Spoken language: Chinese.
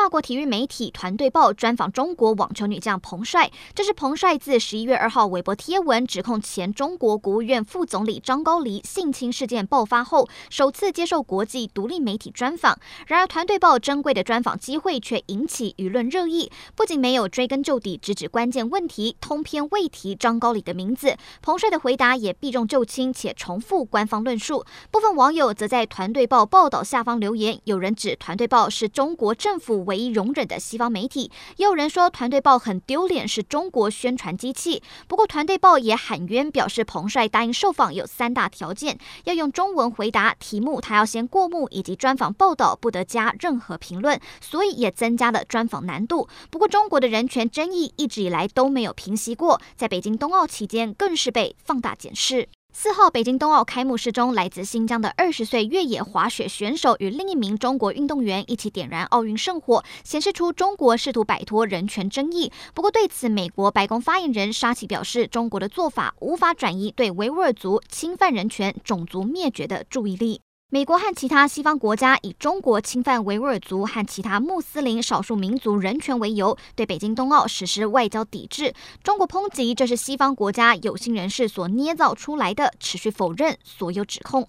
法国体育媒体团队报专访中国网球女将彭帅，这是彭帅自十一月二号微博贴文指控前中国国务院副总理张高丽性侵事件爆发后，首次接受国际独立媒体专访。然而，团队报珍贵的专访机会却引起舆论热议，不仅没有追根究底直指关键问题，通篇未提张高丽的名字。彭帅的回答也避重就轻，且重复官方论述。部分网友则在团队报报道下方留言，有人指团队报是中国政府。唯一容忍的西方媒体，也有人说团队报很丢脸，是中国宣传机器。不过团队报也喊冤，表示彭帅答应受访有三大条件：要用中文回答，题目他要先过目，以及专访报道不得加任何评论，所以也增加了专访难度。不过中国的人权争议一直以来都没有平息过，在北京冬奥期间更是被放大检视。四号北京冬奥开幕式中，来自新疆的二十岁越野滑雪选手与另一名中国运动员一起点燃奥运圣火，显示出中国试图摆脱人权争议。不过，对此，美国白宫发言人沙奇表示，中国的做法无法转移对维吾尔族侵犯人权、种族灭绝的注意力。美国和其他西方国家以中国侵犯维吾尔族和其他穆斯林少数民族人权为由，对北京冬奥实施外交抵制。中国抨击这是西方国家有心人士所捏造出来的，持续否认所有指控。